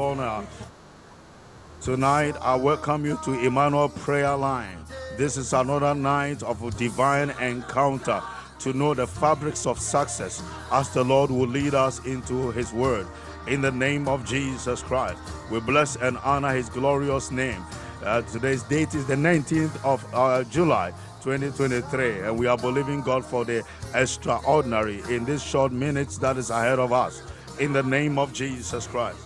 honor. Tonight, I welcome you to Emmanuel Prayer Line. This is another night of a divine encounter to know the fabrics of success as the Lord will lead us into His Word. In the name of Jesus Christ, we bless and honor His glorious name. Uh, today's date is the 19th of uh, July 2023, and we are believing God for the extraordinary in these short minutes that is ahead of us. In the name of Jesus Christ.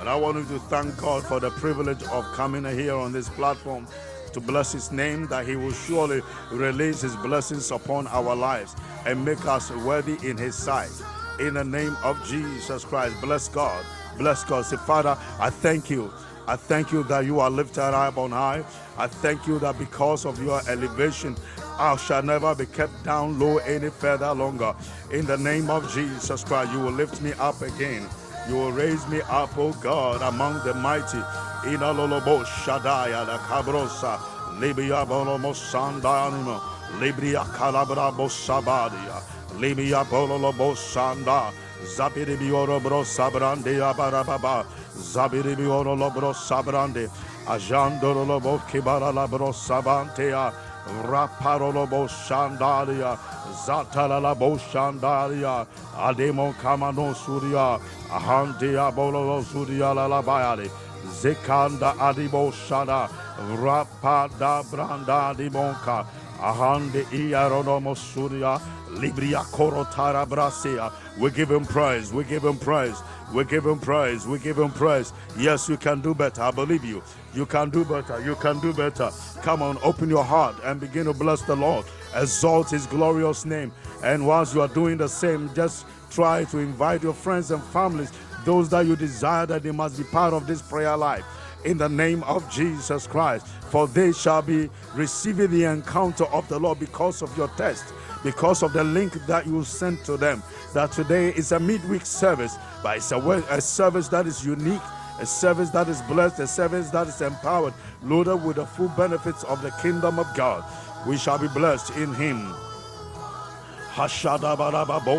And I want you to thank God for the privilege of coming here on this platform to bless His name, that He will surely release His blessings upon our lives and make us worthy in His sight. In the name of Jesus Christ, bless God. Bless God. Say, Father, I thank you. I thank you that you are lifted up on high. I thank you that because of your elevation, I shall never be kept down low any further longer. In the name of Jesus Christ, you will lift me up again. You will raise me up, O God, among the mighty. Inalolobo Shadaya la Cabrosa, Libia Bolomo Sandanimo, Libria Calabrabo Sabadia, Libia Bololobo Sanda, Zabiribioro Bro Sabrande Abarababa, Zabiribioro Lobro Sabrande, Ajandoro Lobo Kibara Labro Sabantea, Raparolobo Shandalia, Zatalabo Shandalia, Ademo Kamano Surya, Ahandia Bolo Surya Labayali, Zekanda Adibo Shada, Rapada Branda Dibonka, Ahande Iaronomo Surya, Libria Korotara Brasia. We give him praise, we give him praise, we give him praise, we give him praise. Yes, you can do better. I believe you. You can do better. You can do better. Come on, open your heart and begin to bless the Lord. Exalt his glorious name. And whilst you are doing the same, just try to invite your friends and families, those that you desire that they must be part of this prayer life. In the name of Jesus Christ, for they shall be receiving the encounter of the Lord because of your test, because of the link that you sent to them. That today is a midweek service, but it's a, a service that is unique a service that is blessed, a service that is empowered, loaded with the full benefits of the kingdom of God. We shall be blessed in Him.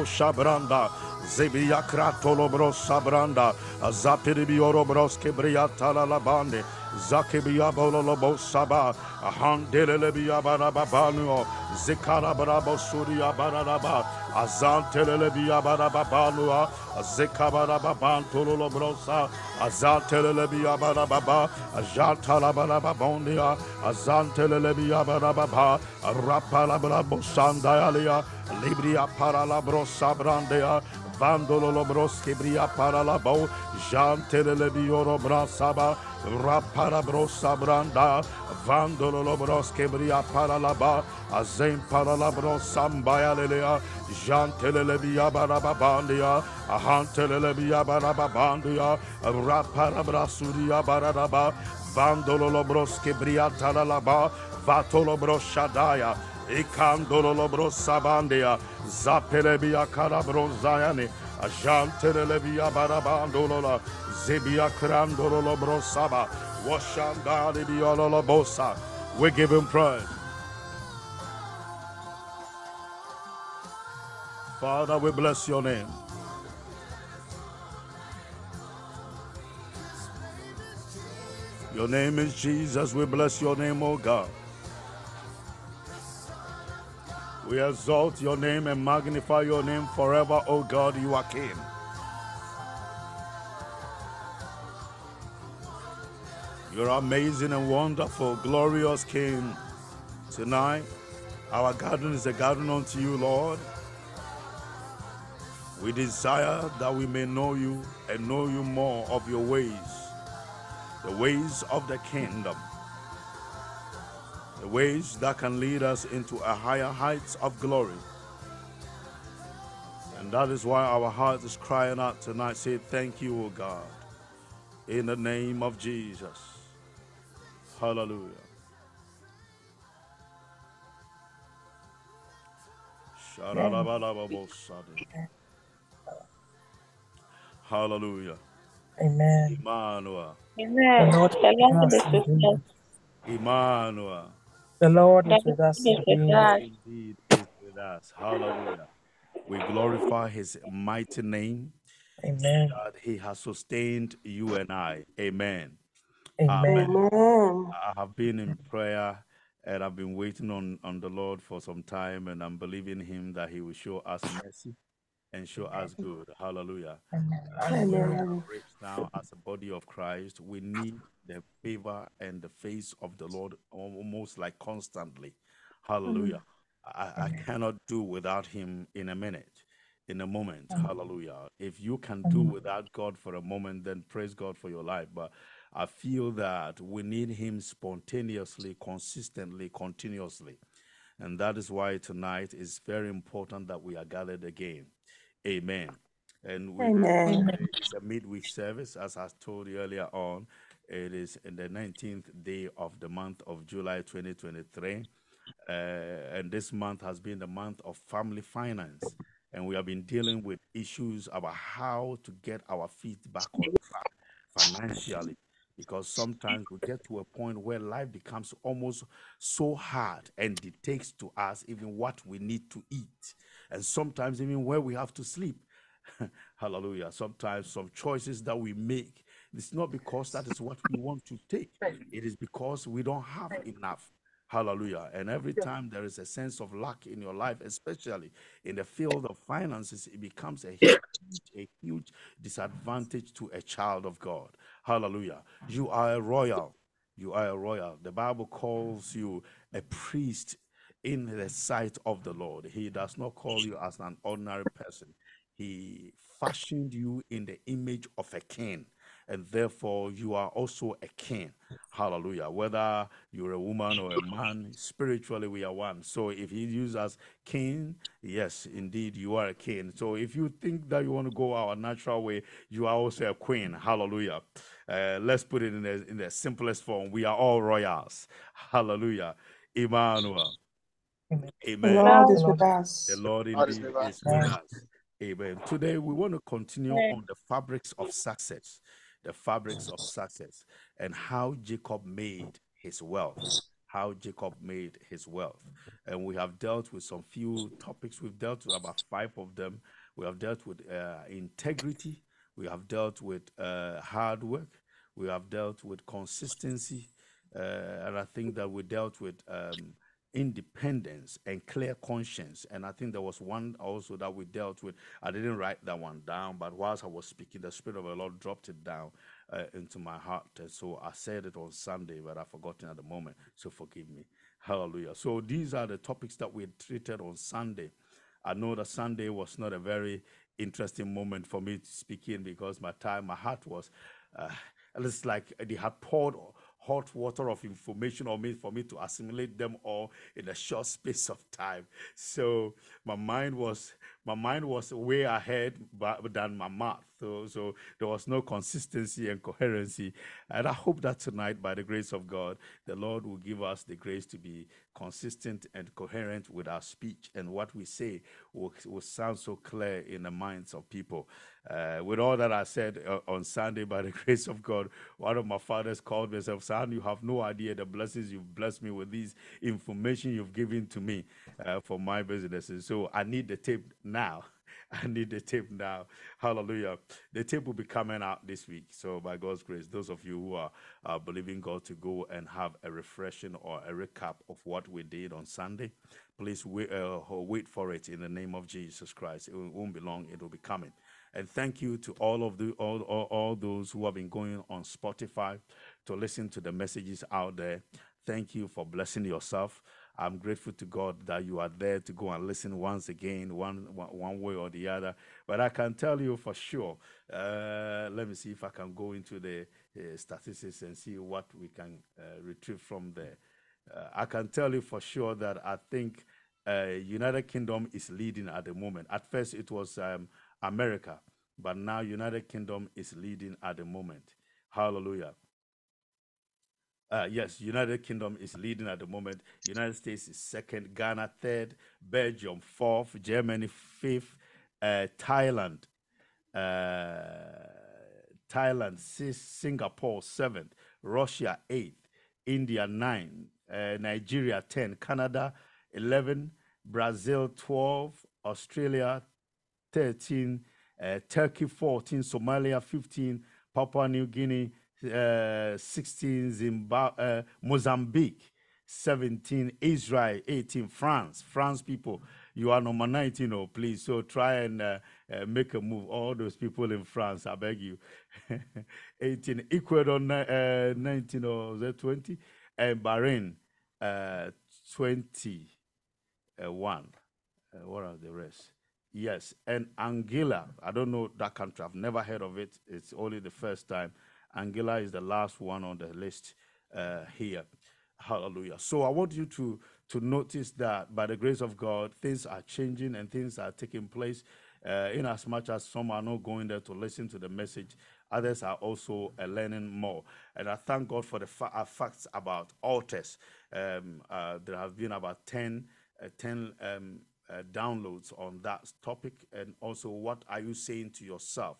Shabranda. Zebia kratolobros sabranda. Zapiribioro bros kebriata la labande. Zakibia bololobo saba. Ahandelebia barababanuo. Zikara barabo suria baraba. Azantelebia barababanua. Zekabarababan tololobrosa. Azantelebia barababa. Ajantala barababondia. Azantelebia barababa. Rapala barabo sandayalia. Libria para la brosa brandea, vandolo lo broski bria para la bo, jantele le bioro brasaba, rapara parabros sabranda vandololo bros kebria paralaba azem paralabros sambaya lelea jantelele biya baraba bandia ahantelele biya baraba bandia raparabra suriya baraba vandololo bros kebria taralaba vatolo bros şadaya ikandololo bros sabandia zapele biya karabros zayani Jantelele biya barabandolola zebiya krandololo brosaba We give him praise. Father, we bless your name. Your name is Jesus. We bless your name, O God. We exalt your name and magnify your name forever, O God, you are King. You're amazing and wonderful, glorious King. Tonight, our garden is a garden unto you, Lord. We desire that we may know you and know you more of your ways, the ways of the kingdom the ways that can lead us into a higher heights of glory. And that is why our heart is crying out tonight. Say, Thank you, O God, in the name of Jesus. Hallelujah. Hallelujah. Amen. Emmanuel. Amen. The Lord is with us. Emmanuel. The Lord is with us. Indeed is with us. Hallelujah. We glorify his mighty name Amen. that He has sustained you and I. Amen. Amen. Amen. I have been in prayer and I've been waiting on, on the Lord for some time, and I'm believing Him that He will show us mercy and show us good. Hallelujah. Amen. Rich now, as a body of Christ, we need the favor and the face of the Lord almost like constantly. Hallelujah. I, I cannot do without Him in a minute, in a moment. Hallelujah. If you can do without God for a moment, then praise God for your life. But I feel that we need Him spontaneously, consistently, continuously. And that is why tonight is very important that we are gathered again. Amen. And we Amen. today a midweek service, as I told you earlier on. It is in the 19th day of the month of July 2023. Uh, and this month has been the month of family finance. And we have been dealing with issues about how to get our feet back on track financially. Because sometimes we get to a point where life becomes almost so hard and dictates to us even what we need to eat. And sometimes even where we have to sleep. Hallelujah. Sometimes some choices that we make, it's not because that is what we want to take, it is because we don't have enough. Hallelujah. And every time there is a sense of lack in your life, especially in the field of finances, it becomes a huge, a huge disadvantage to a child of God. Hallelujah. You are a royal. You are a royal. The Bible calls you a priest in the sight of the Lord. He does not call you as an ordinary person. He fashioned you in the image of a king, and therefore you are also a king. Hallelujah. Whether you're a woman or a man, spiritually we are one. So if he uses us king, yes, indeed you are a king. So if you think that you want to go our natural way, you are also a queen. Hallelujah. Uh, let's put it in the, in the simplest form. We are all royals. Hallelujah. Emmanuel. Amen. The Amen. Lord is with us. The Lord indeed is with us. Amen. Today we want to continue on the fabrics of success, the fabrics of success, and how Jacob made his wealth. How Jacob made his wealth. And we have dealt with some few topics. We've dealt with about five of them. We have dealt with uh, integrity. We have dealt with uh, hard work. We have dealt with consistency. Uh, and I think that we dealt with um, independence and clear conscience. And I think there was one also that we dealt with. I didn't write that one down, but whilst I was speaking, the Spirit of the Lord dropped it down uh, into my heart. And so I said it on Sunday, but I've forgotten at the moment. So forgive me. Hallelujah. So these are the topics that we treated on Sunday. I know that Sunday was not a very interesting moment for me to speak in because my time, my heart was, uh, it's like they had poured hot water of information on me for me to assimilate them all in a short space of time. So my mind was my mind was way ahead than my mouth. So, so there was no consistency and coherency. And I hope that tonight, by the grace of God, the Lord will give us the grace to be consistent and coherent with our speech and what we say will, will sound so clear in the minds of people. Uh, with all that I said uh, on Sunday, by the grace of God, one of my fathers called me and said, Son, you have no idea the blessings you've blessed me with these information you've given to me uh, for my businesses. So I need the tape now. I need the tape now. Hallelujah. The tape will be coming out this week. So, by God's grace, those of you who are uh, believing God to go and have a refreshing or a recap of what we did on Sunday, please wait, uh, wait for it in the name of Jesus Christ. It won't be long, it will be coming. And thank you to all of the all, all, all those who have been going on Spotify to listen to the messages out there. Thank you for blessing yourself. I'm grateful to God that you are there to go and listen once again, one, one, one way or the other. But I can tell you for sure, uh, let me see if I can go into the uh, statistics and see what we can uh, retrieve from there. Uh, I can tell you for sure that I think uh, United Kingdom is leading at the moment. At first, it was um, America, but now United Kingdom is leading at the moment. Hallelujah. Uh, yes, United Kingdom is leading at the moment. United States is second, Ghana third, Belgium fourth, Germany fifth, uh, Thailand, uh, Thailand sixth, Singapore seventh, Russia eighth, India nine, uh, Nigeria ten, Canada eleven, Brazil twelve, Australia 13, uh, Turkey 14, Somalia 15, Papua New Guinea uh, 16, Zimbabwe, uh, Mozambique 17, Israel 18, France, France people, you are number 19, oh, please. So try and uh, uh, make a move. All those people in France, I beg you. 18, Ecuador uh, 19 or that 20? And Bahrain uh, 21. Uh, what are the rest? Yes, and Anguilla. I don't know that country. I've never heard of it. It's only the first time. Anguilla is the last one on the list uh, here. Hallelujah. So I want you to to notice that by the grace of God, things are changing and things are taking place. Uh, in as much as some are not going there to listen to the message, others are also uh, learning more. And I thank God for the fa- uh, facts about altars. Um, uh, there have been about 10, uh, 10 um, uh, downloads on that topic. And also, what are you saying to yourself?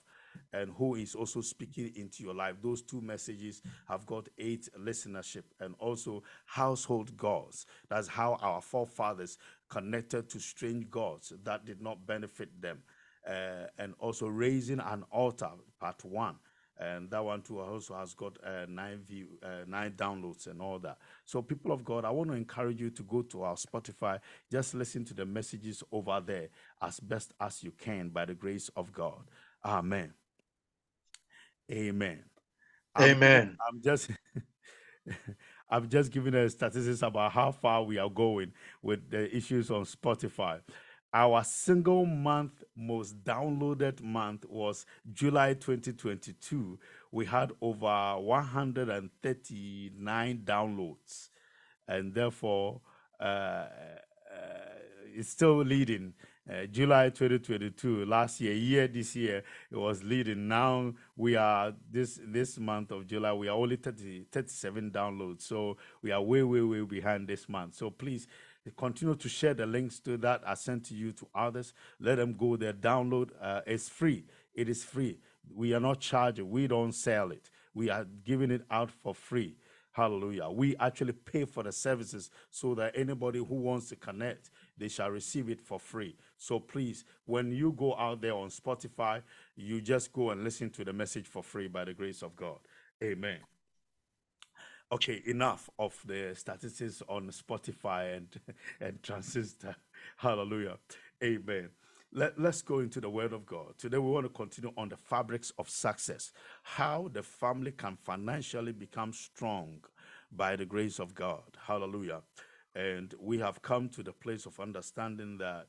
And who is also speaking into your life. Those two messages have got eight listenership and also household gods. That's how our forefathers connected to strange gods that did not benefit them. Uh, and also raising an altar, part one. And that one too also has got uh, nine view, uh, nine downloads and all that. So, people of God, I want to encourage you to go to our Spotify. Just listen to the messages over there as best as you can by the grace of God. Amen. Amen. I'm, Amen. I'm just I've just given a statistics about how far we are going with the issues on Spotify. Our single month most downloaded month was July 2022. We had over 139 downloads, and therefore uh, uh, it's still leading uh, July 2022, last year, year this year, it was leading. Now we are this this month of July, we are only 30, 37 downloads. So we are way, way, way behind this month. So please continue to share the links to that I sent to you to others. Let them go there, download. Uh, it's free. It is free. We are not charging. We don't sell it. We are giving it out for free. Hallelujah. We actually pay for the services so that anybody who wants to connect they shall receive it for free. So please, when you go out there on Spotify, you just go and listen to the message for free by the grace of God. Amen. Okay, enough of the statistics on Spotify and, and Transistor. Hallelujah. Amen. Let, let's go into the Word of God. Today, we want to continue on the fabrics of success, how the family can financially become strong by the grace of God. Hallelujah. And we have come to the place of understanding that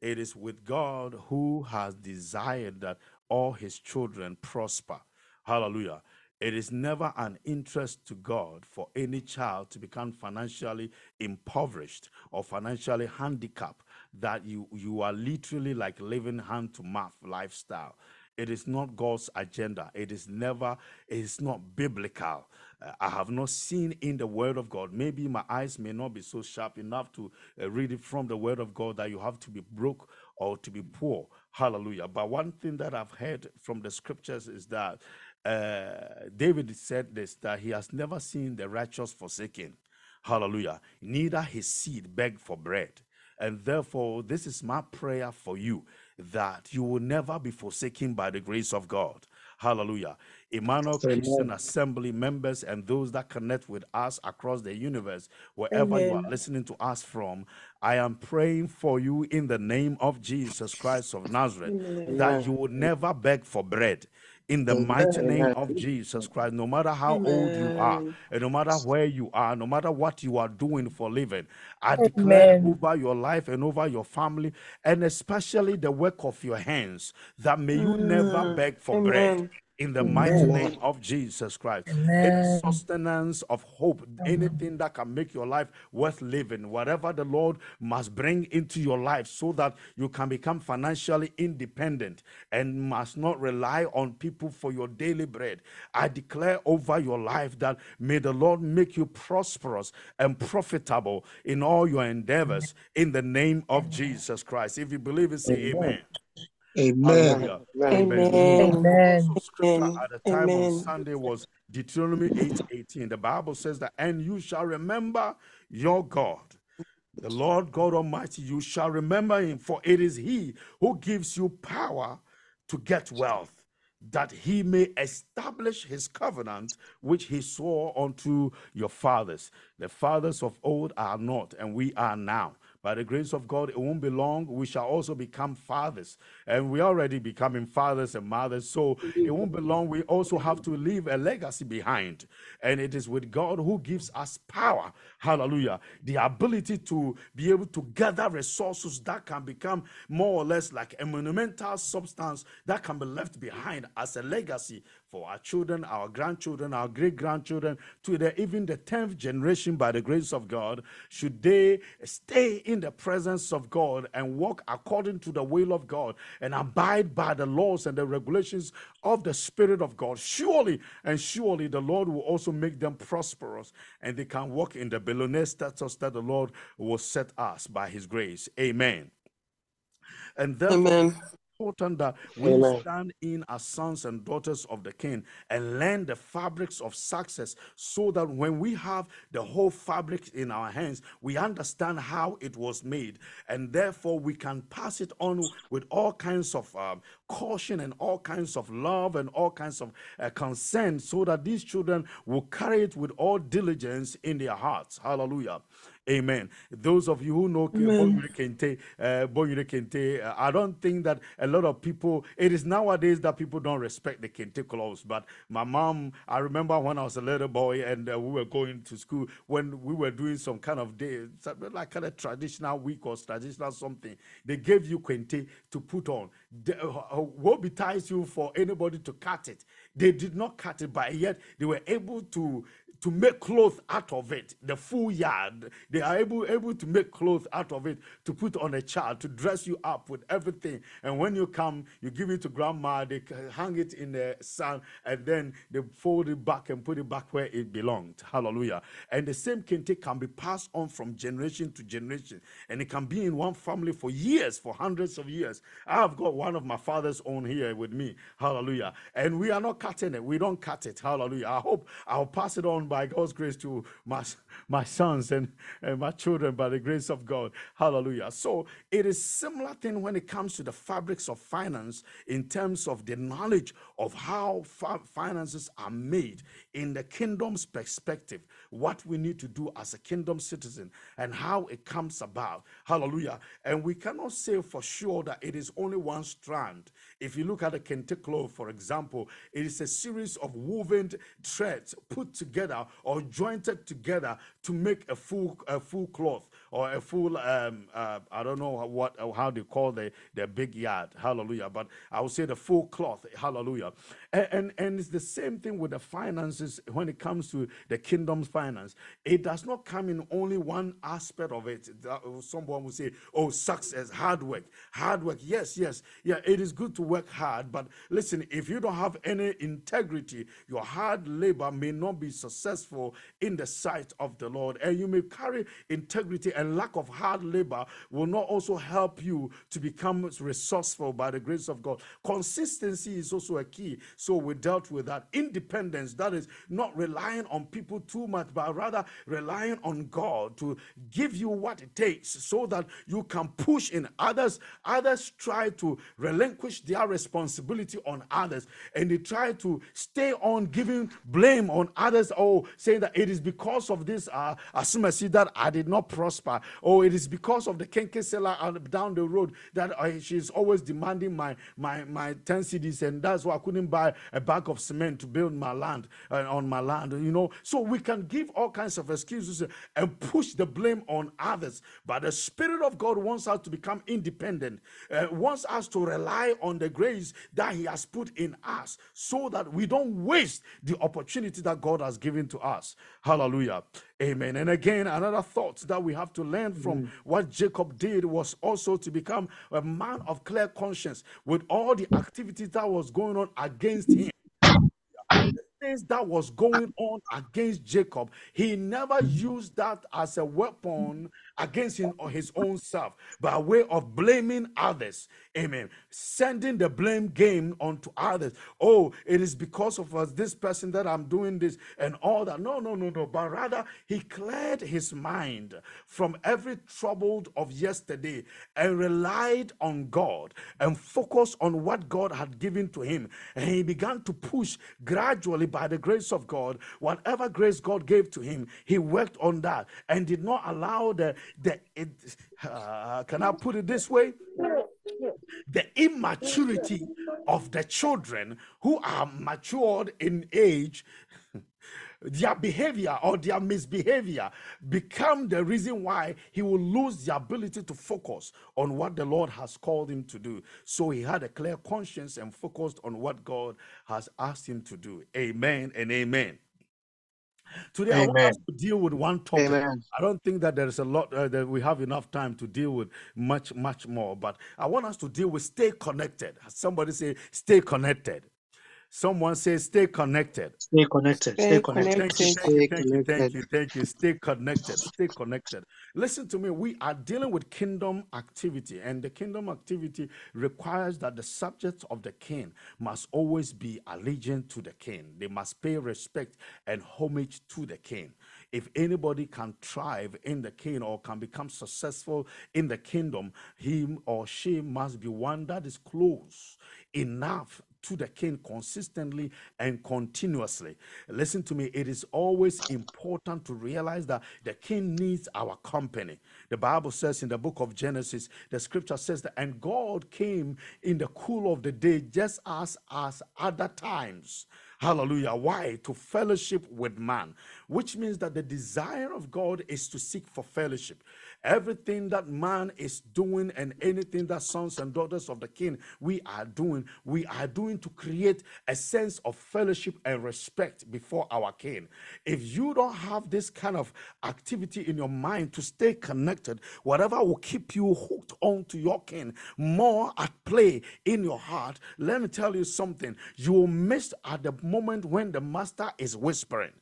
it is with God who has desired that all his children prosper. Hallelujah. It is never an interest to God for any child to become financially impoverished or financially handicapped, that you, you are literally like living hand to mouth lifestyle. It is not God's agenda. It is never, it is not biblical. Uh, I have not seen in the Word of God. Maybe my eyes may not be so sharp enough to uh, read it from the Word of God that you have to be broke or to be poor. Hallelujah. But one thing that I've heard from the scriptures is that uh, David said this that he has never seen the righteous forsaken. Hallelujah. Neither his seed beg for bread. And therefore, this is my prayer for you that you will never be forsaken by the grace of God. Hallelujah. Emmanuel Amen. Christian Assembly members and those that connect with us across the universe, wherever Amen. you are listening to us from, I am praying for you in the name of Jesus Christ of Nazareth Amen. that you will never beg for bread in the mighty name of Jesus Christ. No matter how Amen. old you are, and no matter where you are, no matter what you are doing for living, I Amen. declare over your life and over your family, and especially the work of your hands, that may you never beg for bread in the mighty name of Jesus Christ. Any sustenance of hope, anything that can make your life worth living, whatever the Lord must bring into your life so that you can become financially independent and must not rely on people for your daily bread. I declare over your life that may the Lord make you prosperous and profitable in all your endeavors in the name of Jesus Christ. If you believe it, say amen. amen. Amen. Amen. Amen. Scripture at the time Amen. on Sunday was Deuteronomy 8 18. The Bible says that, and you shall remember your God, the Lord God Almighty, you shall remember him, for it is he who gives you power to get wealth that he may establish his covenant which he swore unto your fathers. The fathers of old are not, and we are now. By the grace of God, it won't be long. We shall also become fathers. And we're already becoming fathers and mothers. So it won't be long. We also have to leave a legacy behind. And it is with God who gives us power. Hallelujah. The ability to be able to gather resources that can become more or less like a monumental substance that can be left behind as a legacy for our children, our grandchildren, our great grandchildren, to the, even the 10th generation by the grace of God, should they stay in the presence of God and walk according to the will of God and abide by the laws and the regulations of the Spirit of God. Surely and surely the Lord will also make them prosperous and they can walk in the billionaire status that the Lord will set us by His grace. Amen. And therefore, Amen important that we Amen. stand in as sons and daughters of the King and learn the fabrics of success so that when we have the whole fabric in our hands, we understand how it was made. And therefore, we can pass it on with all kinds of um, caution and all kinds of love and all kinds of uh, consent so that these children will carry it with all diligence in their hearts. Hallelujah. Amen. Those of you who know Kente, uh, Kente, uh, I don't think that a lot of people, it is nowadays that people don't respect the Kente clothes. But my mom, I remember when I was a little boy and uh, we were going to school, when we were doing some kind of day, like kind of traditional week or traditional something, they gave you Kente to put on. The, uh, uh, what betides you for anybody to cut it? They did not cut it, but yet they were able to to make clothes out of it, the full yard. They are able, able to make clothes out of it to put on a child, to dress you up with everything. And when you come, you give it to grandma, they hang it in the sun, and then they fold it back and put it back where it belonged. Hallelujah. And the same kente can be passed on from generation to generation. And it can be in one family for years, for hundreds of years. I have got one of my father's own here with me. Hallelujah. And we are not cutting it. We don't cut it. Hallelujah. I hope I'll pass it on by God's grace to my, my sons and, and my children by the grace of God. Hallelujah. So it is similar thing when it comes to the fabrics of finance in terms of the knowledge of how finances are made in the kingdom's perspective, what we need to do as a kingdom citizen and how it comes about. Hallelujah. And we cannot say for sure that it is only one strand. If you look at the kente cloth, for example, it is a series of woven threads put together or jointed together to make a full a full cloth or a full um, uh, I don't know what how they call the the big yard. Hallelujah. But I would say the full cloth. Hallelujah. And, and and it's the same thing with the finances when it comes to the kingdom's finance. It does not come in only one aspect of it. Someone will say, "Oh, success, hard work, hard work." Yes, yes, yeah. It is good to work hard, but listen, if you don't have any integrity, your hard labor may not be successful in the sight of the Lord, and you may carry integrity and lack of hard labor will not also help you to become resourceful by the grace of God. Consistency is also a key. So we dealt with that. Independence, that is not relying on people too much, but rather relying on God to give you what it takes so that you can push in others. Others try to relinquish their responsibility on others and they try to stay on giving blame on others or saying that it is because of this uh, assumacy that I did not prosper Oh, it is because of the kenke seller down the road that uh, she's always demanding my my my 10 cedis, and that's why I couldn't buy a bag of cement to build my land uh, on my land. You know, so we can give all kinds of excuses and push the blame on others. But the Spirit of God wants us to become independent, uh, wants us to rely on the grace that He has put in us, so that we don't waste the opportunity that God has given to us. Hallelujah. Amen. And again, another thought that we have to learn from mm. what Jacob did was also to become a man of clear conscience with all the activities that was going on against him. The things that was going on against Jacob, he never used that as a weapon against him or his own self by way of blaming others. Amen. Sending the blame game onto others. Oh, it is because of us, this person that I'm doing this and all that. No, no, no, no. But rather, he cleared his mind from every troubled of yesterday and relied on God and focused on what God had given to him. And he began to push gradually by the grace of God, whatever grace God gave to him, he worked on that and did not allow the the it, uh, can I put it this way? The immaturity of the children who are matured in age their behavior or their misbehavior become the reason why he will lose the ability to focus on what the Lord has called him to do. So he had a clear conscience and focused on what God has asked him to do. Amen and amen. Today, amen. I want us to deal with one topic. Amen. I don't think that there is a lot uh, that we have enough time to deal with much, much more. But I want us to deal with stay connected. Somebody say, stay connected. Someone says, stay connected. Stay connected. Stay, stay connected. Thank you, thank you, thank you, thank you, thank you. Stay connected. Stay connected. Listen to me. We are dealing with kingdom activity, and the kingdom activity requires that the subjects of the king must always be allegiant to the king. They must pay respect and homage to the king if anybody can thrive in the king or can become successful in the kingdom, him or she must be one that is close enough to the king consistently and continuously. Listen to me, it is always important to realize that the king needs our company. The Bible says in the book of Genesis, the scripture says that, and God came in the cool of the day just as as other times. Hallelujah. Why? To fellowship with man, which means that the desire of God is to seek for fellowship. Everything that man is doing and anything that sons and daughters of the king we are doing, we are doing to create a sense of fellowship and respect before our king. If you don't have this kind of activity in your mind to stay connected, whatever will keep you hooked on to your king, more at play in your heart, let me tell you something. You will miss at the moment when the master is whispering.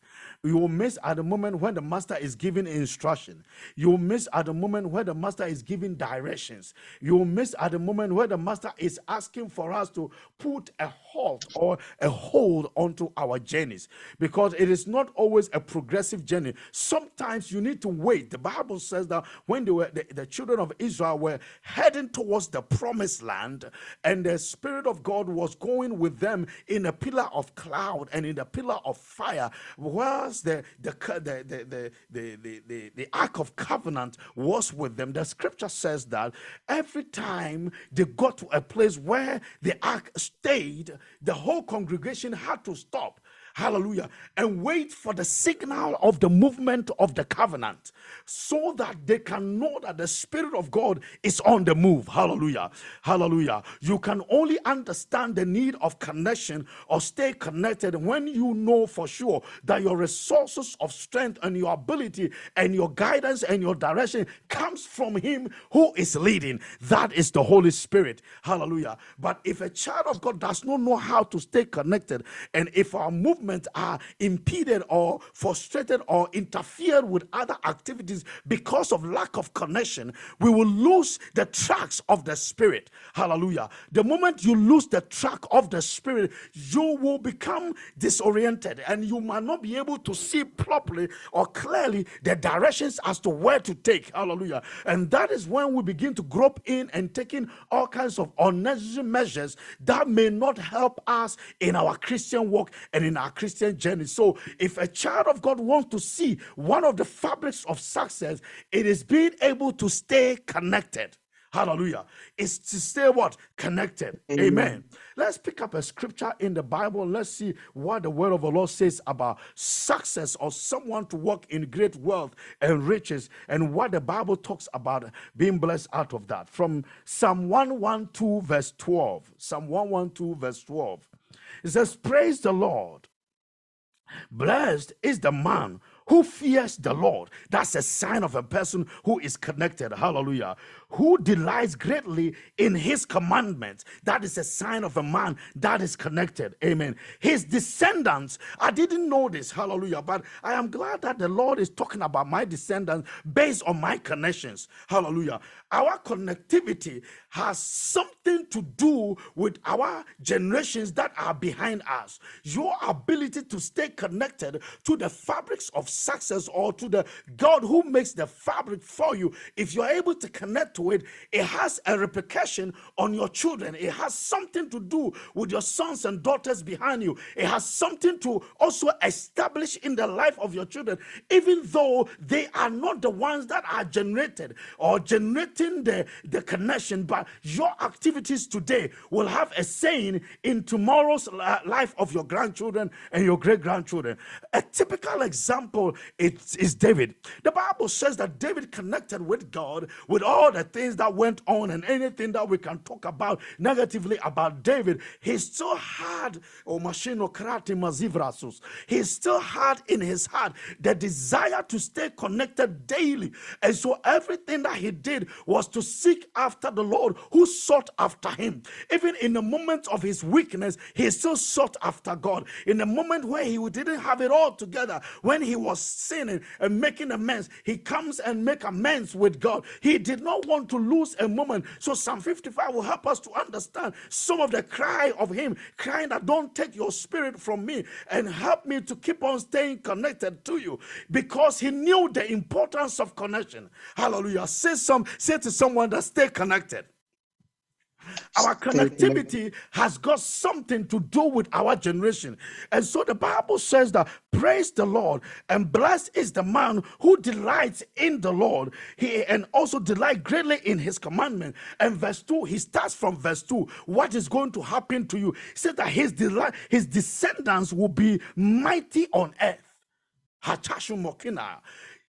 You will miss at the moment when the master is giving instruction. You will miss at the moment where the master is giving directions. You will miss at the moment where the master is asking for us to put a halt or a hold onto our journeys because it is not always a progressive journey. Sometimes you need to wait. The Bible says that when they were the, the children of Israel were heading towards the promised land and the spirit of God was going with them in a pillar of cloud and in a pillar of fire whilst the the the the the, the, the, the ark of covenant was with them the scripture says that every time they got to a place where the ark stayed the whole congregation had to stop hallelujah, and wait for the signal of the movement of the covenant so that they can know that the Spirit of God is on the move. Hallelujah, hallelujah. You can only understand the need of connection or stay connected when you know for sure that your resources of strength and your ability and your guidance and your direction comes from Him who is leading. That is the Holy Spirit. Hallelujah. But if a child of God does not know how to stay connected, and if our movement are impeded or frustrated or interfered with other activities because of lack of connection, we will lose the tracks of the spirit. Hallelujah. The moment you lose the track of the spirit, you will become disoriented and you might not be able to see properly or clearly the directions as to where to take. Hallelujah. And that is when we begin to grope in and taking all kinds of unnecessary measures that may not help us in our Christian walk and in our Christian journey. So, if a child of God wants to see one of the fabrics of success, it is being able to stay connected. Hallelujah. It's to stay what? Connected. Amen. Amen. Let's pick up a scripture in the Bible. Let's see what the word of the Lord says about success or someone to walk in great wealth and riches and what the Bible talks about being blessed out of that. From Psalm 112, verse 12. Psalm 112, verse 12. It says, Praise the Lord. Blessed is the man who fears the Lord. That's a sign of a person who is connected. Hallelujah. Who delights greatly in his commandments. That is a sign of a man that is connected. Amen. His descendants, I didn't know this, hallelujah, but I am glad that the Lord is talking about my descendants based on my connections. Hallelujah. Our connectivity has something to do with our generations that are behind us. Your ability to stay connected to the fabrics of success or to the God who makes the fabric for you, if you're able to connect to it, it has a repercussion on your children. It has something to do with your sons and daughters behind you. It has something to also establish in the life of your children, even though they are not the ones that are generated or generating the, the connection, but your activities today will have a saying in tomorrow's life of your grandchildren and your great grandchildren. A typical example is, is David. The Bible says that David connected with God with all the things that went on and anything that we can talk about negatively about David. He still had, oh, he still had in his heart the desire to stay connected daily. And so everything that he did was to seek after the Lord who sought after him. Even in the moment of his weakness, he still sought after God. In the moment where he didn't have it all together, when he was sinning and making amends, he comes and make amends with God. He did not want to lose a moment. So Psalm 55 will help us to understand some of the cry of him, crying that don't take your spirit from me and help me to keep on staying connected to you because he knew the importance of connection. Hallelujah. Say some say to someone that stay connected. Our connectivity has got something to do with our generation. And so the Bible says that praise the Lord and blessed is the man who delights in the Lord. He and also delight greatly in his commandment. And verse 2, he starts from verse 2. What is going to happen to you? He said that his delight, his descendants will be mighty on earth. Hachashu Mokina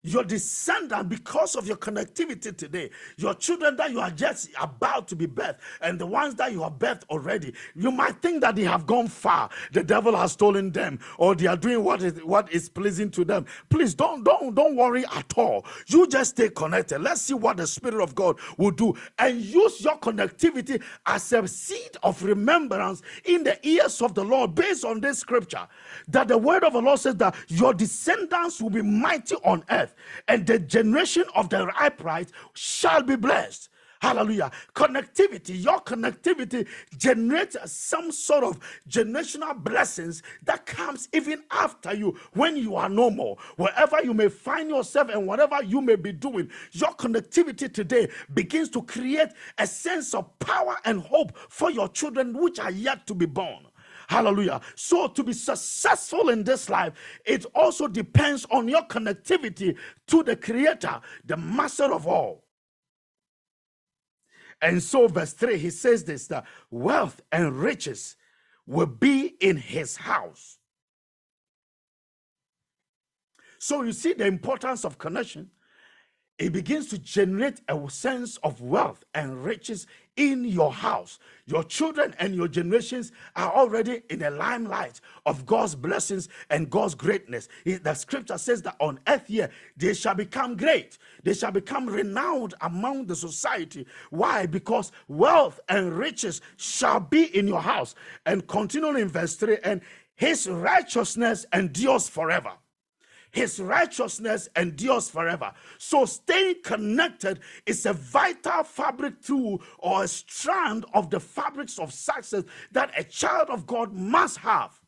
your descendant because of your connectivity today your children that you are just about to be birthed and the ones that you have birthed already you might think that they have gone far. The devil has stolen them or they are doing what is what is pleasing to them. Please don't don't don't worry at all. You just stay connected. Let's see what the spirit of god will do and use your connectivity as a seed of remembrance in the ears of the lord based on this scripture. That the word of the lord says that your descendants will be mighty on earth earth, and the generation of the upright shall be blessed. Hallelujah. Connectivity, your connectivity generates some sort of generational blessings that comes even after you when you are no more. Wherever you may find yourself and whatever you may be doing, your connectivity today begins to create a sense of power and hope for your children which are yet to be born. Hallelujah. So, to be successful in this life, it also depends on your connectivity to the Creator, the Master of all. And so, verse 3, he says this that wealth and riches will be in his house. So, you see the importance of connection it begins to generate a sense of wealth and riches in your house. Your children and your generations are already in the limelight of God's blessings and God's greatness. The scripture says that on earth here, they shall become great. They shall become renowned among the society. Why? Because wealth and riches shall be in your house. And continuing in verse 3, and his righteousness endures forever his righteousness endures forever. So staying connected is a vital fabric tool or a strand of the fabrics of success that a child of God must have.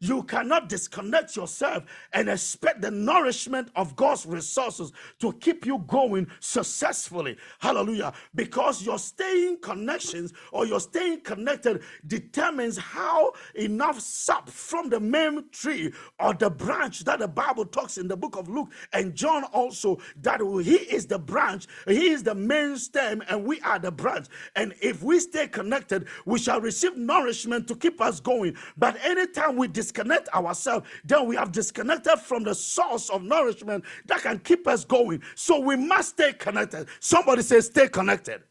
You cannot disconnect yourself and expect the nourishment of God's resources to keep you going successfully. Hallelujah. Because your staying connections or your staying connected determines how enough sap from the main tree or the branch that the Bible talks in the book of Luke and John also that he is the branch, he is the main stem, and we are the branch. And if we stay connected, we shall receive nourishment to keep us going. But anytime we disconnect ourselves, then we have disconnected from the source of nourishment that can keep us going. So we must stay connected. Somebody says, stay connected.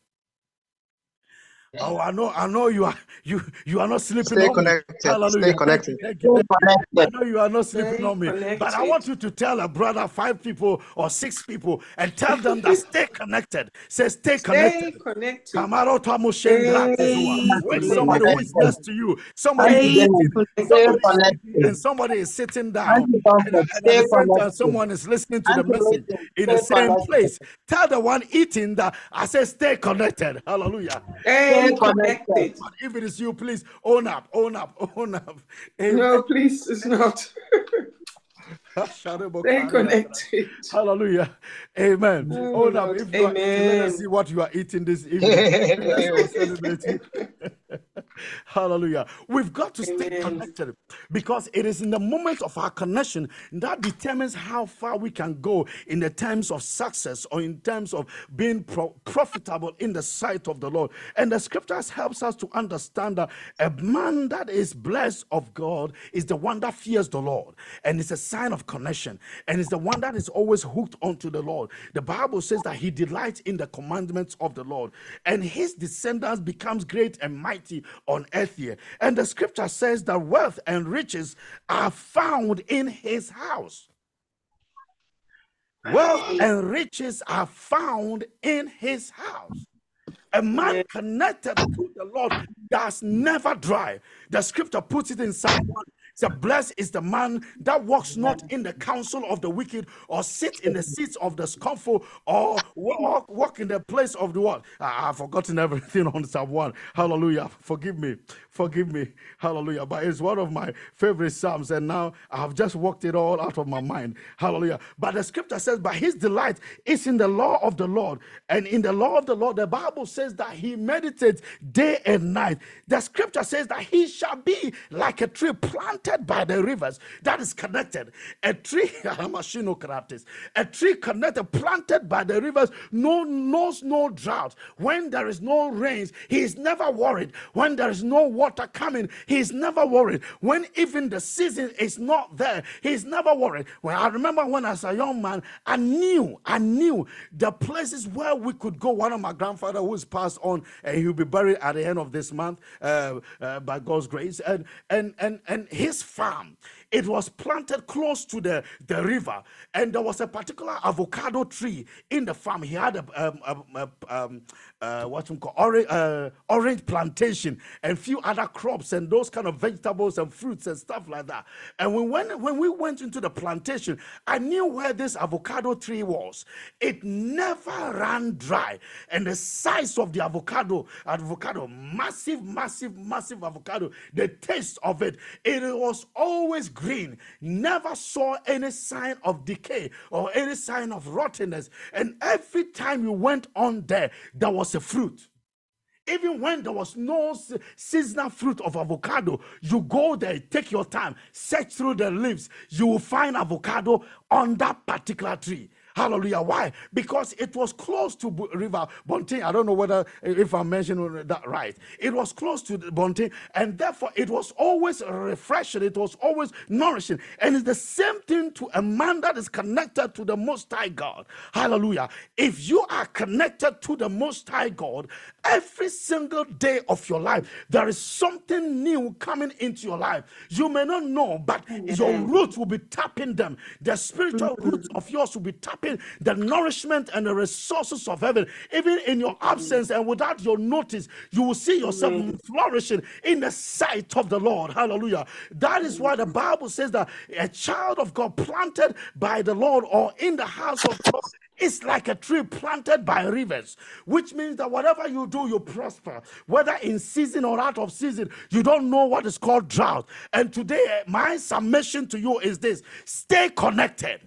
Oh, I know, I know you are you you are not sleeping Stay on connected. me. Hallelujah. Stay connected. Thank you, thank you. I know you are not sleeping Stay on me, but I want you to tell a brother, five people or six people, and tell them that stay connected. Say stay Stay connected. connected. Kamaro Tamo Shendra Stay Tezua. When connected. somebody who is next to you, somebody is Stay eating, somebody is connected. eating, and somebody is sitting down, Thank you, and, and at Stay the same time, connected. someone is listening to the Thank message in the same place. Tell the one eating that I say stay connected. Hallelujah. Stay Connected. If it is you, please own up, own up, own up. Amen. No, please, it's not. Stay connected. Hallelujah. Amen. Oh, Own up. If eating, let us see what you are eating this evening. Let's celebrate you. Hallelujah. We've got to stay connected because it is in the moment of our connection that determines how far we can go in the terms of success or in terms of being pro- profitable in the sight of the Lord. And the scriptures helps us to understand that a man that is blessed of God is the one that fears the Lord and it's a sign of connection and it's the one that is always hooked onto the Lord. The Bible says that he delights in the commandments of the Lord and his descendants becomes great and mighty on earth here. And the scripture says that wealth and riches are found in his house. Wealth and riches are found in his house. A man connected to the Lord does never dry. The scripture puts it in Psalm 1. It said, Blessed is the man that walks not in the counsel of the wicked, or sit in the seats of the scornful, or walk, walk in the place of the what? I, I've forgotten everything on Psalm 1. Hallelujah. Forgive me. Forgive me. Hallelujah. But it's one of my favorite Psalms, and now I have just walked it all out of my mind. Hallelujah. But the scripture says, But his delight is in the law of the Lord. And in the law of the Lord, the Bible says that he meditates day and night. The scripture says that he shall be like a tree planted by the rivers that is connected. A tree, a tree connected, planted by the rivers, no knows no drought. When there is no rains, he is never worried. When there is no water coming, he is never worried. When even the season is not there, he's never worried. Well, I remember when as a young man, I knew, I knew the places where we could go. One of my grandfather who is passed on, and he'll be buried at the end of this month uh, uh, by God's grace. And and and and his farm, it was planted close to the the river, and there was a particular avocado tree in the farm. He had a um, um, um, um, uh, what you call orange, uh, orange plantation and few other crops and those kind of vegetables and fruits and stuff like that. And when when, when we went into the plantation, I knew where this avocado tree was. It never ran dry, and the size of the avocado, avocado, massive, massive, massive avocado. The taste of it, it was always green. Never saw any sign of decay or any sign of rottenness. And every time you went on there, there was a fruit. Even when there was no seasonal fruit of avocado, you go there, take your time, search through the leaves, you will find avocado on that particular tree. Hallelujah. Why? Because it was close to Bu- River Bontin. I don't know whether uh, if I'm mentioning that right. It was close to the Bontin, and therefore it was always refreshing, it was always nourishing. And it's the same thing to a man that is connected to the Most High God. Hallelujah. If you are connected to the Most High God, every single day of your life, there is something new coming into your life. You may not know, but your roots will be tapping them. The spiritual mm-hmm. roots of yours will be tapping the nourishment and the resources of heaven. Even in your absence and without your notice, you will see yourself flourishing in the sight of the Lord. Hallelujah. That is why the Bible says that a child of God planted by the Lord or in the house of God it's like a tree planted by rivers, which means that whatever you do, you prosper. Whether in season or out of season, you don't know what is called drought. And today, my submission to you is this stay connected.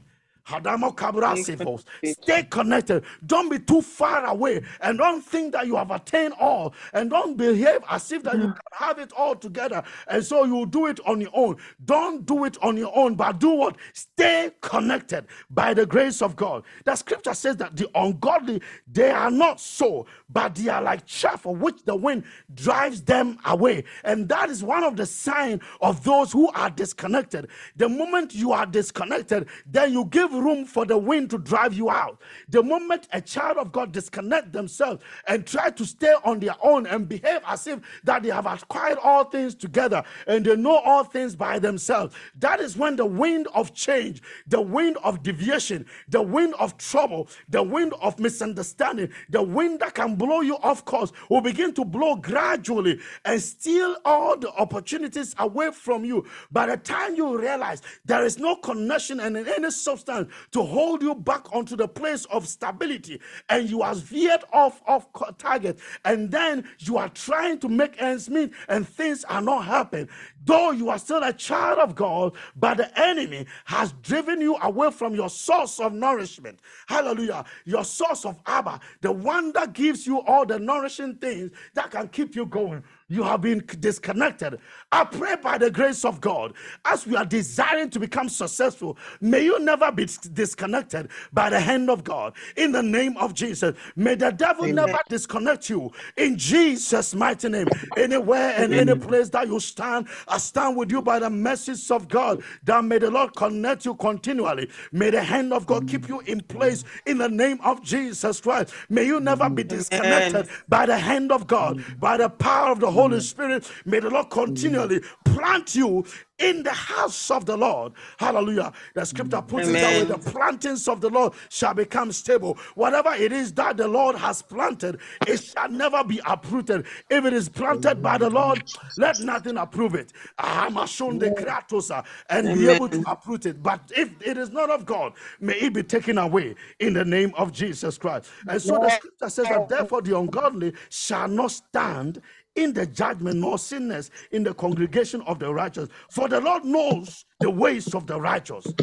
Hadamo Kabra Sifos. Stay connected. Don't be too far away and don't think that you have attained all and don't behave as if that you can have it all together and so you do it on your own. Don't do it on your own, but do what? Stay connected by the grace of God. The scripture says that the ungodly they are not so, but they are like chaff of which the wind drives them away. And that is one of the signs of those who are disconnected. The moment you are disconnected, then you give room for the wind to drive you out. The moment a child of God disconnect themselves and try to stay on their own and behave as if that they have acquired all things together and they know all things by themselves, that is when the wind of change, the wind of deviation, the wind of trouble, the wind of misunderstanding, the wind that can blow you off course will begin to blow gradually and steal all the opportunities away from you. By the time you realize there is no connection and any substance to hold you back onto the place of stability, and you are veered off of target, and then you are trying to make ends meet, and things are not happening. Though you are still a child of God, but the enemy has driven you away from your source of nourishment. Hallelujah. Your source of Abba, the one that gives you all the nourishing things that can keep you going you have been disconnected. I pray by the grace of God, as we are desiring to become successful, may you never be disconnected by the hand of God. In the name of Jesus, may the devil Amen. never disconnect you. In Jesus' mighty name, anywhere and any place that you stand, I stand with you by the message of God. That may the Lord connect you continually. May the hand of God keep you in place in the name of Jesus Christ. May you never be disconnected Amen. by the hand of God, by the power of the Holy Spirit. May the Lord continually plant you in the house of the Lord. Hallelujah. The scripture puts Amen. it that way the plantings of the Lord shall become stable. Whatever it is that the Lord has planted, it shall never be uprooted. If it is planted by the Lord, let nothing uproot it. I am shown the Kratos and be able to uproot it. But if it is not of God, may it be taken away in the name of Jesus Christ. And so the scripture says that therefore the ungodly shall not stand in the judgment, nor sinners in the congregation of the righteous. For the Lord knows the ways of the righteous.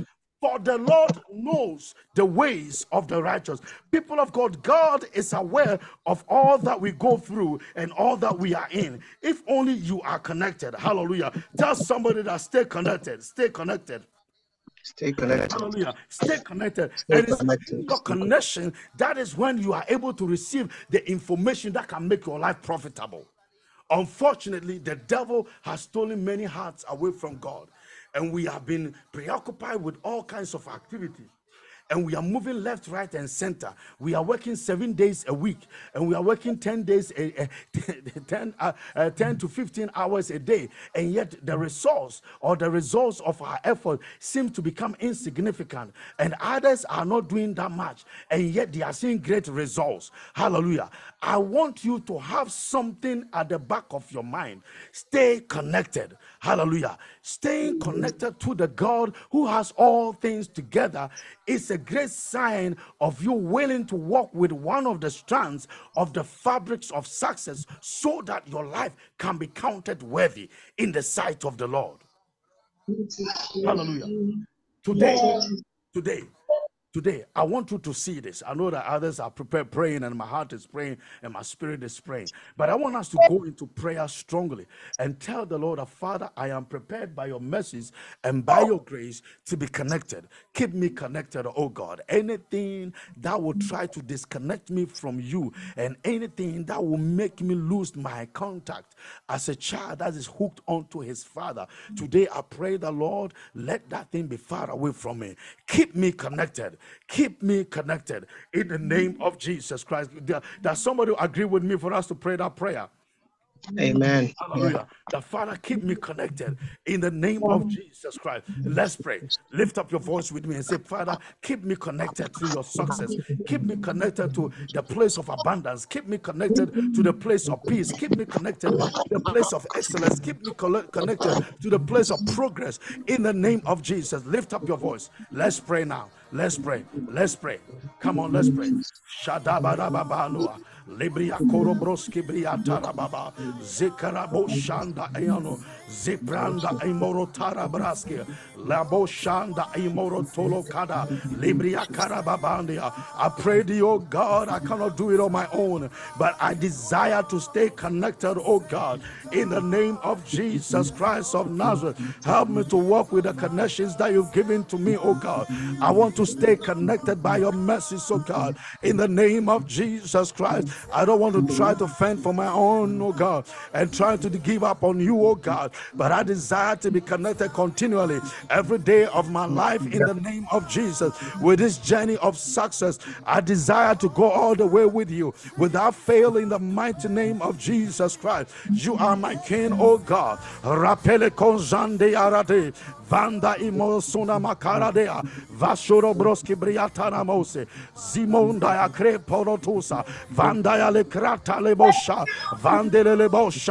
For the Lord knows the ways of the righteous. People of God, God is aware of all that we go through and all that we are in. If only you are connected. Hallelujah. Tell somebody that stay connected. Stay connected. Stay connected. Hallelujah. Stay connected. Stay and connected. your connection, that is when you are able to receive the information that can make your life profitable. Unfortunately, the devil has stolen many hearts away from God, and we have been preoccupied with all kinds of activities and we are moving left, right, and center. We are working seven days a week, and we are working 10 days, a, a 10, uh, uh, 10 to 15 hours a day, and yet the results or the results of our effort seem to become insignificant, and others are not doing that much, and yet they are seeing great results. Hallelujah. I want you to have something at the back of your mind. Stay connected. Hallelujah. Staying connected to the God who has all things together is a great sign of you willing to walk with one of the strands of the fabrics of success so that your life can be counted worthy in the sight of the Lord. Hallelujah. Today, today, Today, I want you to see this. I know that others are prepared praying, and my heart is praying, and my spirit is praying. But I want us to go into prayer strongly and tell the Lord, Father, I am prepared by your mercies and by your grace to be connected. Keep me connected, oh God. Anything that will try to disconnect me from you, and anything that will make me lose my contact as a child that is hooked onto his father. Today, I pray the Lord, let that thing be far away from me. Keep me connected Keep me connected in the name of Jesus Christ. Does somebody agree with me for us to pray that prayer? Amen. Hallelujah. The Father, keep me connected in the name of Jesus Christ. Let's pray. Lift up your voice with me and say, Father, keep me connected to your success. Keep me connected to the place of abundance. Keep me connected to the place of peace. Keep me connected to the place of excellence. Keep me connected to the place of progress in the name of Jesus. Lift up your voice. Let's pray now. Let's pray. Let's pray. Come on, let's pray. Libria shanda. Zibranda imoro tarabraski. Labo shanda imoro tolokada. Libria karababandia. I pray to you, oh God, I cannot do it on my own, but I desire to stay connected, oh God, in the name of Jesus Christ of Nazareth. Help me to walk with the connections that you've given to me, oh God. I want to stay connected by your mercy, so oh God. In the name of Jesus Christ, I don't want to try to fend for my own, oh God, and try to give up on you, oh God. But I desire to be connected continually every day of my life in the name of Jesus. With this journey of success, I desire to go all the way with you without fail in the mighty name of Jesus Christ. You are my King, oh God. Vanda imosuna makaradea. Vashoro broski briatana mose. Zimonda ya kreporotusa. Vanda ya le krata le bosha. Vandele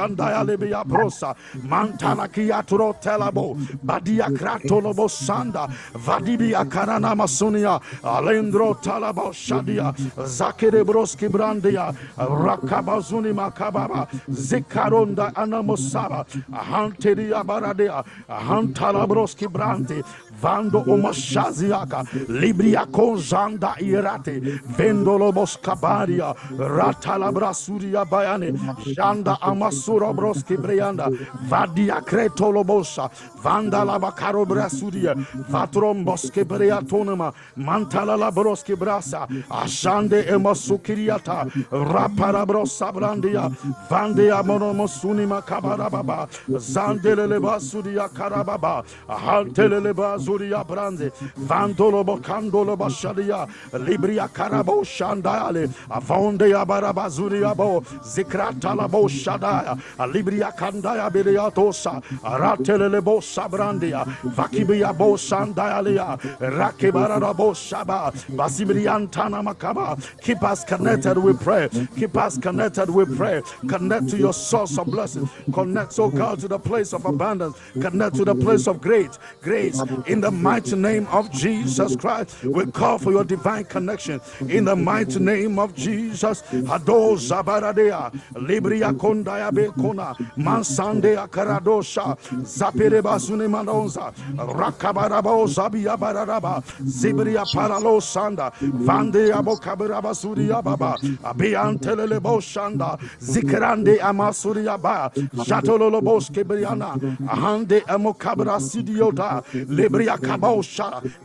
ndaya le bia brosa. Mantana kiaturo telabo. Badia krato lo bosanda. Vadibi akarana masunia. Alendro talabo shadia. Zakere broski brandia. Rakabazuni makababa. Zikaronda anamosaba. Ahanteria baradea. Ahantala broski brante. Vando omashaziaka. Libria konzanda irate. Vendolo boskabaria. Ratalabra suria bayane. Janda amasura broski brianda. Vadia kretolo bosa. Vanda la bakaro brasuria. Vatrom boske briatonema. Mantala la broski brasa. Ashande emasukiriata. Rapara brosa brandia. Vandia monomosuni makabara baba. Zandelele basuria karababa. Hantelele bazuria brande. Vandolo bokandolo bashadia. Libria karabo shandale. Avonde abarabazuria bo. Zikrata la bo shadaya. Libria kandaya biriatosa. Ratelele bo sabrandia. Vakibia bo sandaya. Rakibara bo shaba. Basibriantana makaba. Keep us connected, we pray. Keep us connected, we pray. Connect to your source of blessing. Connect, so God, to the place of abundance. Connect to the place of great grace. In the mighty name of Jesus Christ, we call for your divine connection. In the mighty name of Jesus, Hado Zabaradea, Libria Kondaya Bekona, Mansandea Karadosha, Zapireba Sunimanonza, Rakabarabo Zabia Bararaba, Zibria Paralo Sanda, Vandea Bokabaraba Suria Baba, Abiantelele Boshanda, Zikrande Amasuria Ba, Jatololo Boske Briana, Ahande Amokabra Sidiota, Libria.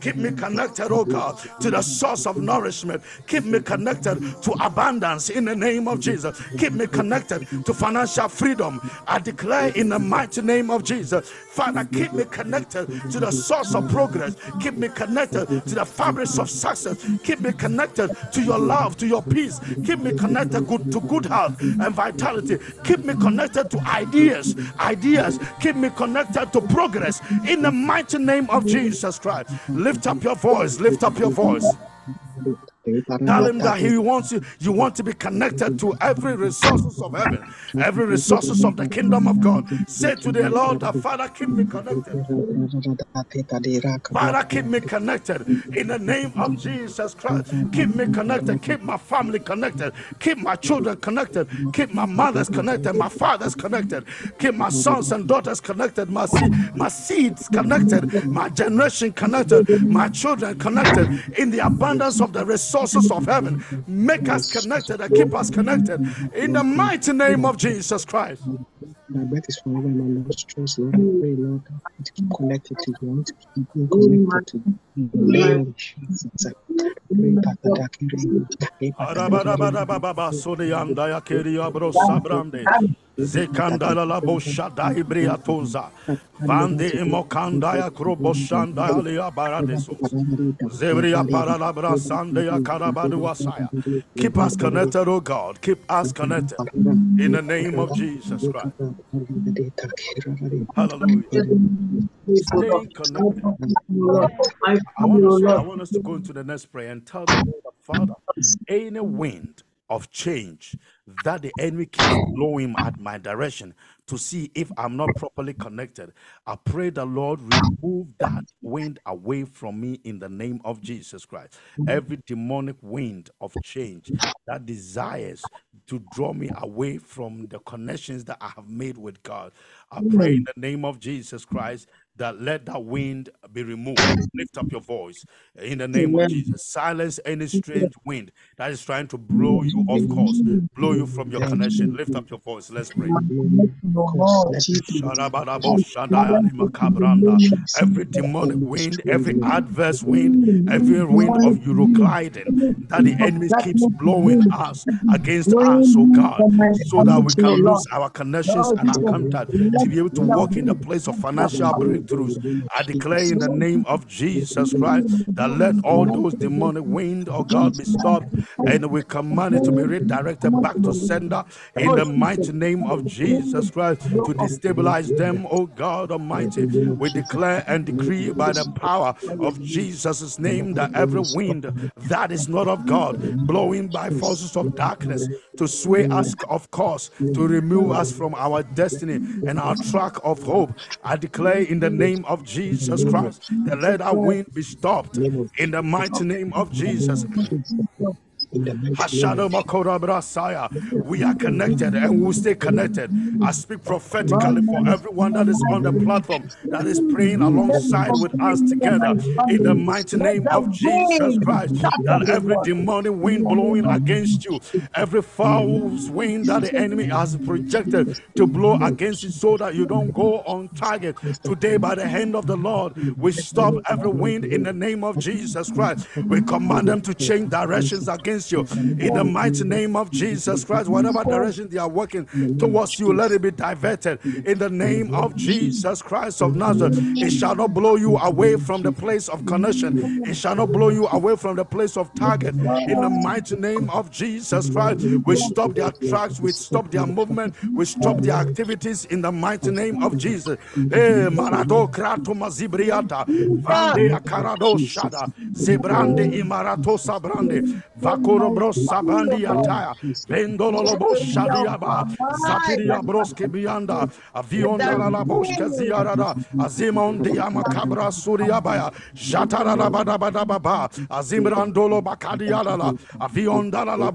Keep me connected, oh God, to the source of nourishment. Keep me connected to abundance in the name of Jesus. Keep me connected to financial freedom. I declare in the mighty name of Jesus. Father, keep me connected to the source of progress. Keep me connected to the fabrics of success. Keep me connected to your love, to your peace. Keep me connected good, to good health and vitality. Keep me connected to ideas. Ideas. Keep me connected to progress in the mighty name of Jesus Christ. Lift up your voice. Lift up your voice. Tell him that he wants you. You want to be connected to every resources of heaven, every resources of the kingdom of God. Say to the Lord, that Father, keep me connected. Father, keep me connected in the name of Jesus Christ. Keep me connected. Keep my family connected. Keep my children connected. Keep my mothers connected. My fathers connected. Keep my sons and daughters connected. My seed, my seeds connected. My generation connected. My children connected in the abundance of the resources of heaven. Make us connected and keep us connected in the mighty name of Jesus Christ. My breath is forever my nostrils, Lord. I pray, Lord, to keep connected to you. To keep connected to you. Jesus. I pray, that. Zekandala la boshada ibria toza. Vande imokanda ya kroboshanda. Zebria ya karabadu wasaya. Keep us connected, oh God. Keep us connected. In the name of Jesus Christ. Hallelujah. I want, us, to go into the next prayer and tell the Father, any wind of change that the enemy keeps blowing at my direction to see if I'm not properly connected, I pray the Lord remove that wind away from me in the name of Jesus Christ. Every demonic wind of change that desires to draw me away from the connections that I have made with God. I pray in the name of Jesus Christ that let that wind be removed. Lift up your voice. In the name of Jesus. Silence any strange wind that is trying to blow you off course, blow you from your connection. Lift up your voice. Let's pray. Every demonic wind, every adverse wind, every wind of Eurogliding that the enemy keeps blowing us against us, oh God, so that we can lose our connections and our contact to be able to walk in the place of financial breakthroughs. I declare in the name of Jesus Christ that let all those demonic wind, oh God, be stopped and we command it to be redirected back to sender in the mighty name of Jesus Christ to destabilize them, oh God Almighty. We declare and decree by the power of Jesus' name that every wind that is not of God, blowing by forces of darkness to sway us of course, to remove us from our destiny and our track of hope. I declare in the name of Jesus Christ let our wind be stopped in the mighty name of Jesus. We are connected and we'll stay connected. I speak prophetically for everyone that is on the platform that is praying alongside with us together in the mighty name of Jesus Christ. That every demonic wind blowing against you, every foul wind that the enemy has projected to blow against you so that you don't go on target. Today, by the hand of the Lord, we stop every wind in the name of Jesus Christ. We command them to change directions against against you. In the mighty name of Jesus Christ, whatever direction they are working towards you, let it be diverted. In the name of Jesus Christ of Nazareth, it shall not blow you away from the place of connection. It shall not blow you away from the place of target. In the mighty name of Jesus Christ, we stop their tracks, we stop their movement, we stop their activities in the mighty name of Jesus. Eh, marado krato akarado imarato sabrande, Vakoro bros sabandi ataya. Vendolo shadiaba. Zapiria broske bianda. Avionda la la ziarada. Azimon diama cabra suriabaya. Jatara la bada bada baba. Azimrandolo bakadiala. Avionda la la.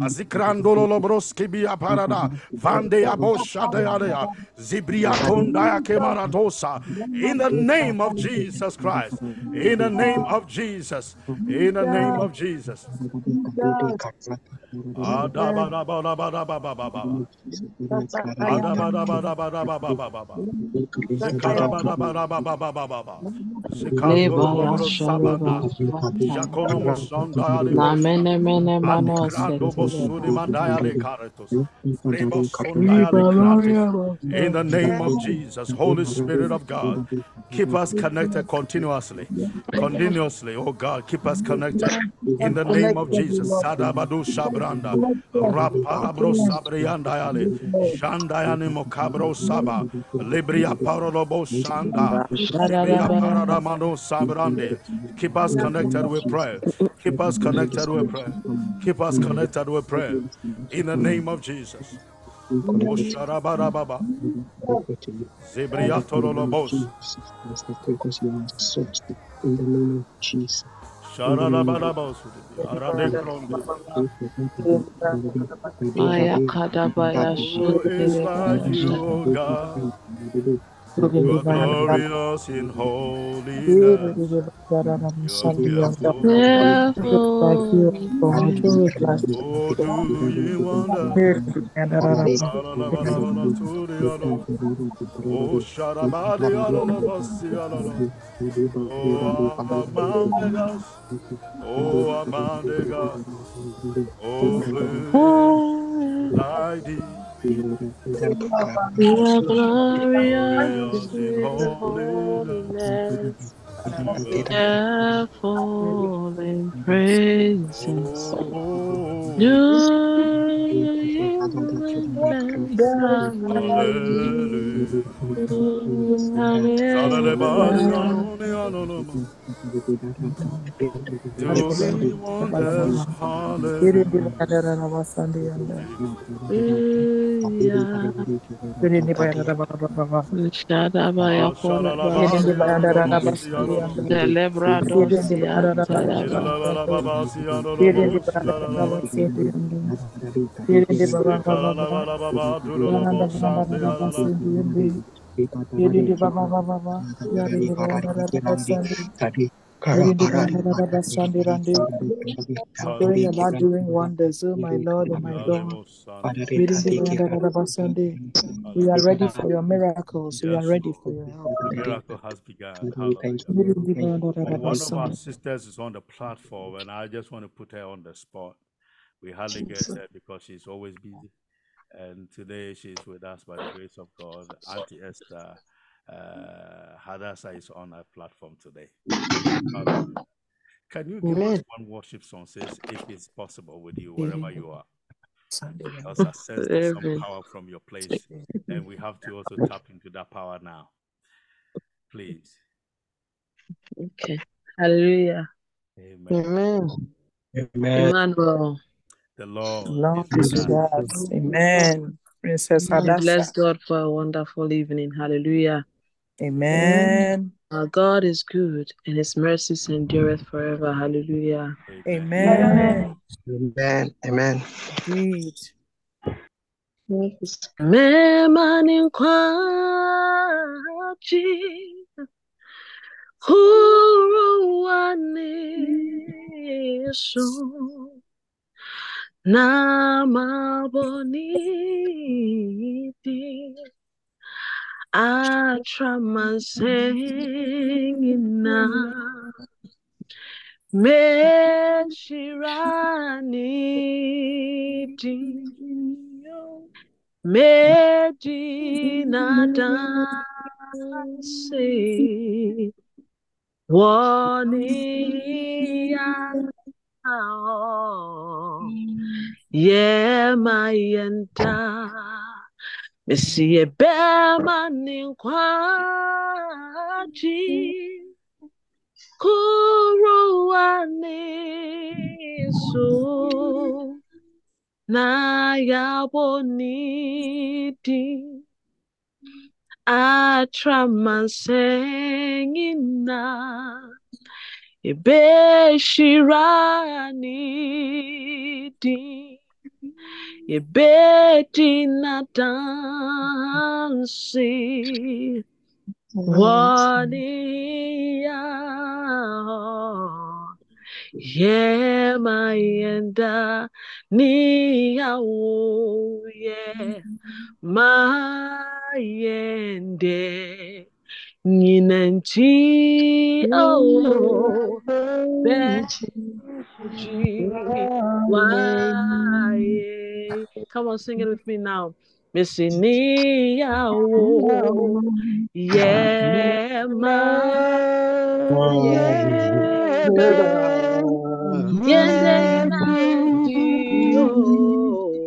Azikrandolo lo bia parada. Vande abosha. Zibria tondaya kemaradosa. In the name of Jesus Christ. In the name of Jesus. In the name of Jesus. In the name of Jesus, Holy Spirit of God, keep us connected continuously. Continuously, oh God, keep us connected. In the name of Jesus, Sadabadu Shabranda, Rapalabro Sabriandayale, Shandayani Mokabro Saba, Libria Parolobo Shanda, Libria Paradamano Sabrande. Keep us connected with prayer. Keep us connected with prayer. Keep us connected with prayer. In the name of Jesus. Osharababa. Zebriatorolobos. In the name of Jesus. Maya kadabaya You're glorious in holiness. You're Oh, do you wonder? Oh, Sharabadi, Oh, Amandegas. Oh, Amandegas. Oh, like thee. You are glorious careful in hallelujah me all alone. Don't. Yedi Baba Baba Baba, Randi, about doing wonders, oh my Lord and my God. Yedi Baba Sandi, we are ready for your miracles, we are ready for your help. Miracle has begun. Hallelujah. Yedi Baba And Baba one of our sisters is on the platform, and I just want to put her on the spot. We hardly get her because she's always busy. And today she's with us by the grace of God. Auntie Esther uh, Hadassah is on our platform today. Hallelujah. Can you give us one worship song, sis, if it's possible with you, wherever you are? Sandi Randi. Because I sense there's some power from your place, and we have to also tap into that power now. Please. Okay. Hallelujah. Amen. Amen. Amen. Emmanuel. The Lord, Lord is is with with us. us. Amen. Princess We bless God for a wonderful evening. Hallelujah. Amen. Our God is good and his mercies endureth forever. Hallelujah. Amen. Amen. Amen. Amen. Indeed. Memani kwachi huruani so namaboniti atramansengina meshirani. Medina danse Wania Yema yenda Missy Bema Ninkwaji Kuruani so na yaboniti atramansengina ebeshiraniti ebeti natansi wania Yema yenda niyawo ye mayende nyinanchi oh beji waye come on sing it with me now Missy niyawo yema yende nyinanchi oh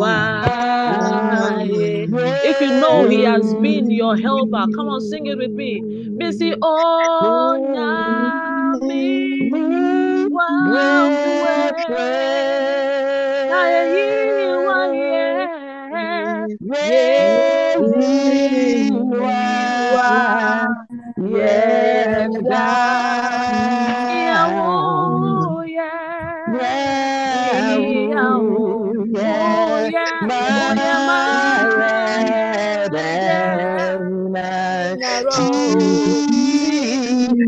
waye if you know he has been your helper come on sing it with me. Missy wamwe naye yiwaye yewa yeda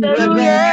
Hallelujah.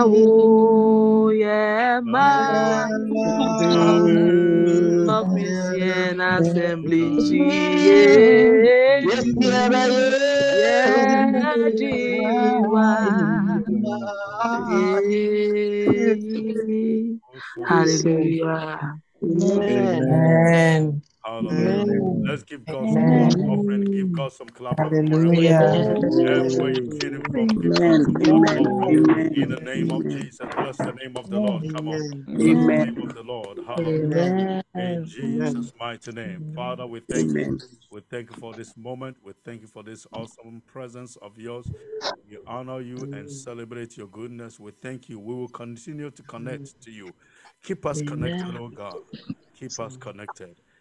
Nyawo Yema Official Assembly Hallelujah. Amen. Hallelujah. Let's give God some clap offering. Give God some clap offering. Hallelujah. Everywhere you came from, give God some clap offering. In the name of Jesus, bless the name of the Lord. Come on. Bless the name of the Lord. Hallelujah. In Jesus' mighty name. Father, we thank you. We thank you for this moment. We thank you for this awesome presence of yours. We honor you and celebrate your goodness. We thank you. We will continue to connect to you. Keep us connected, oh God. Keep us connected.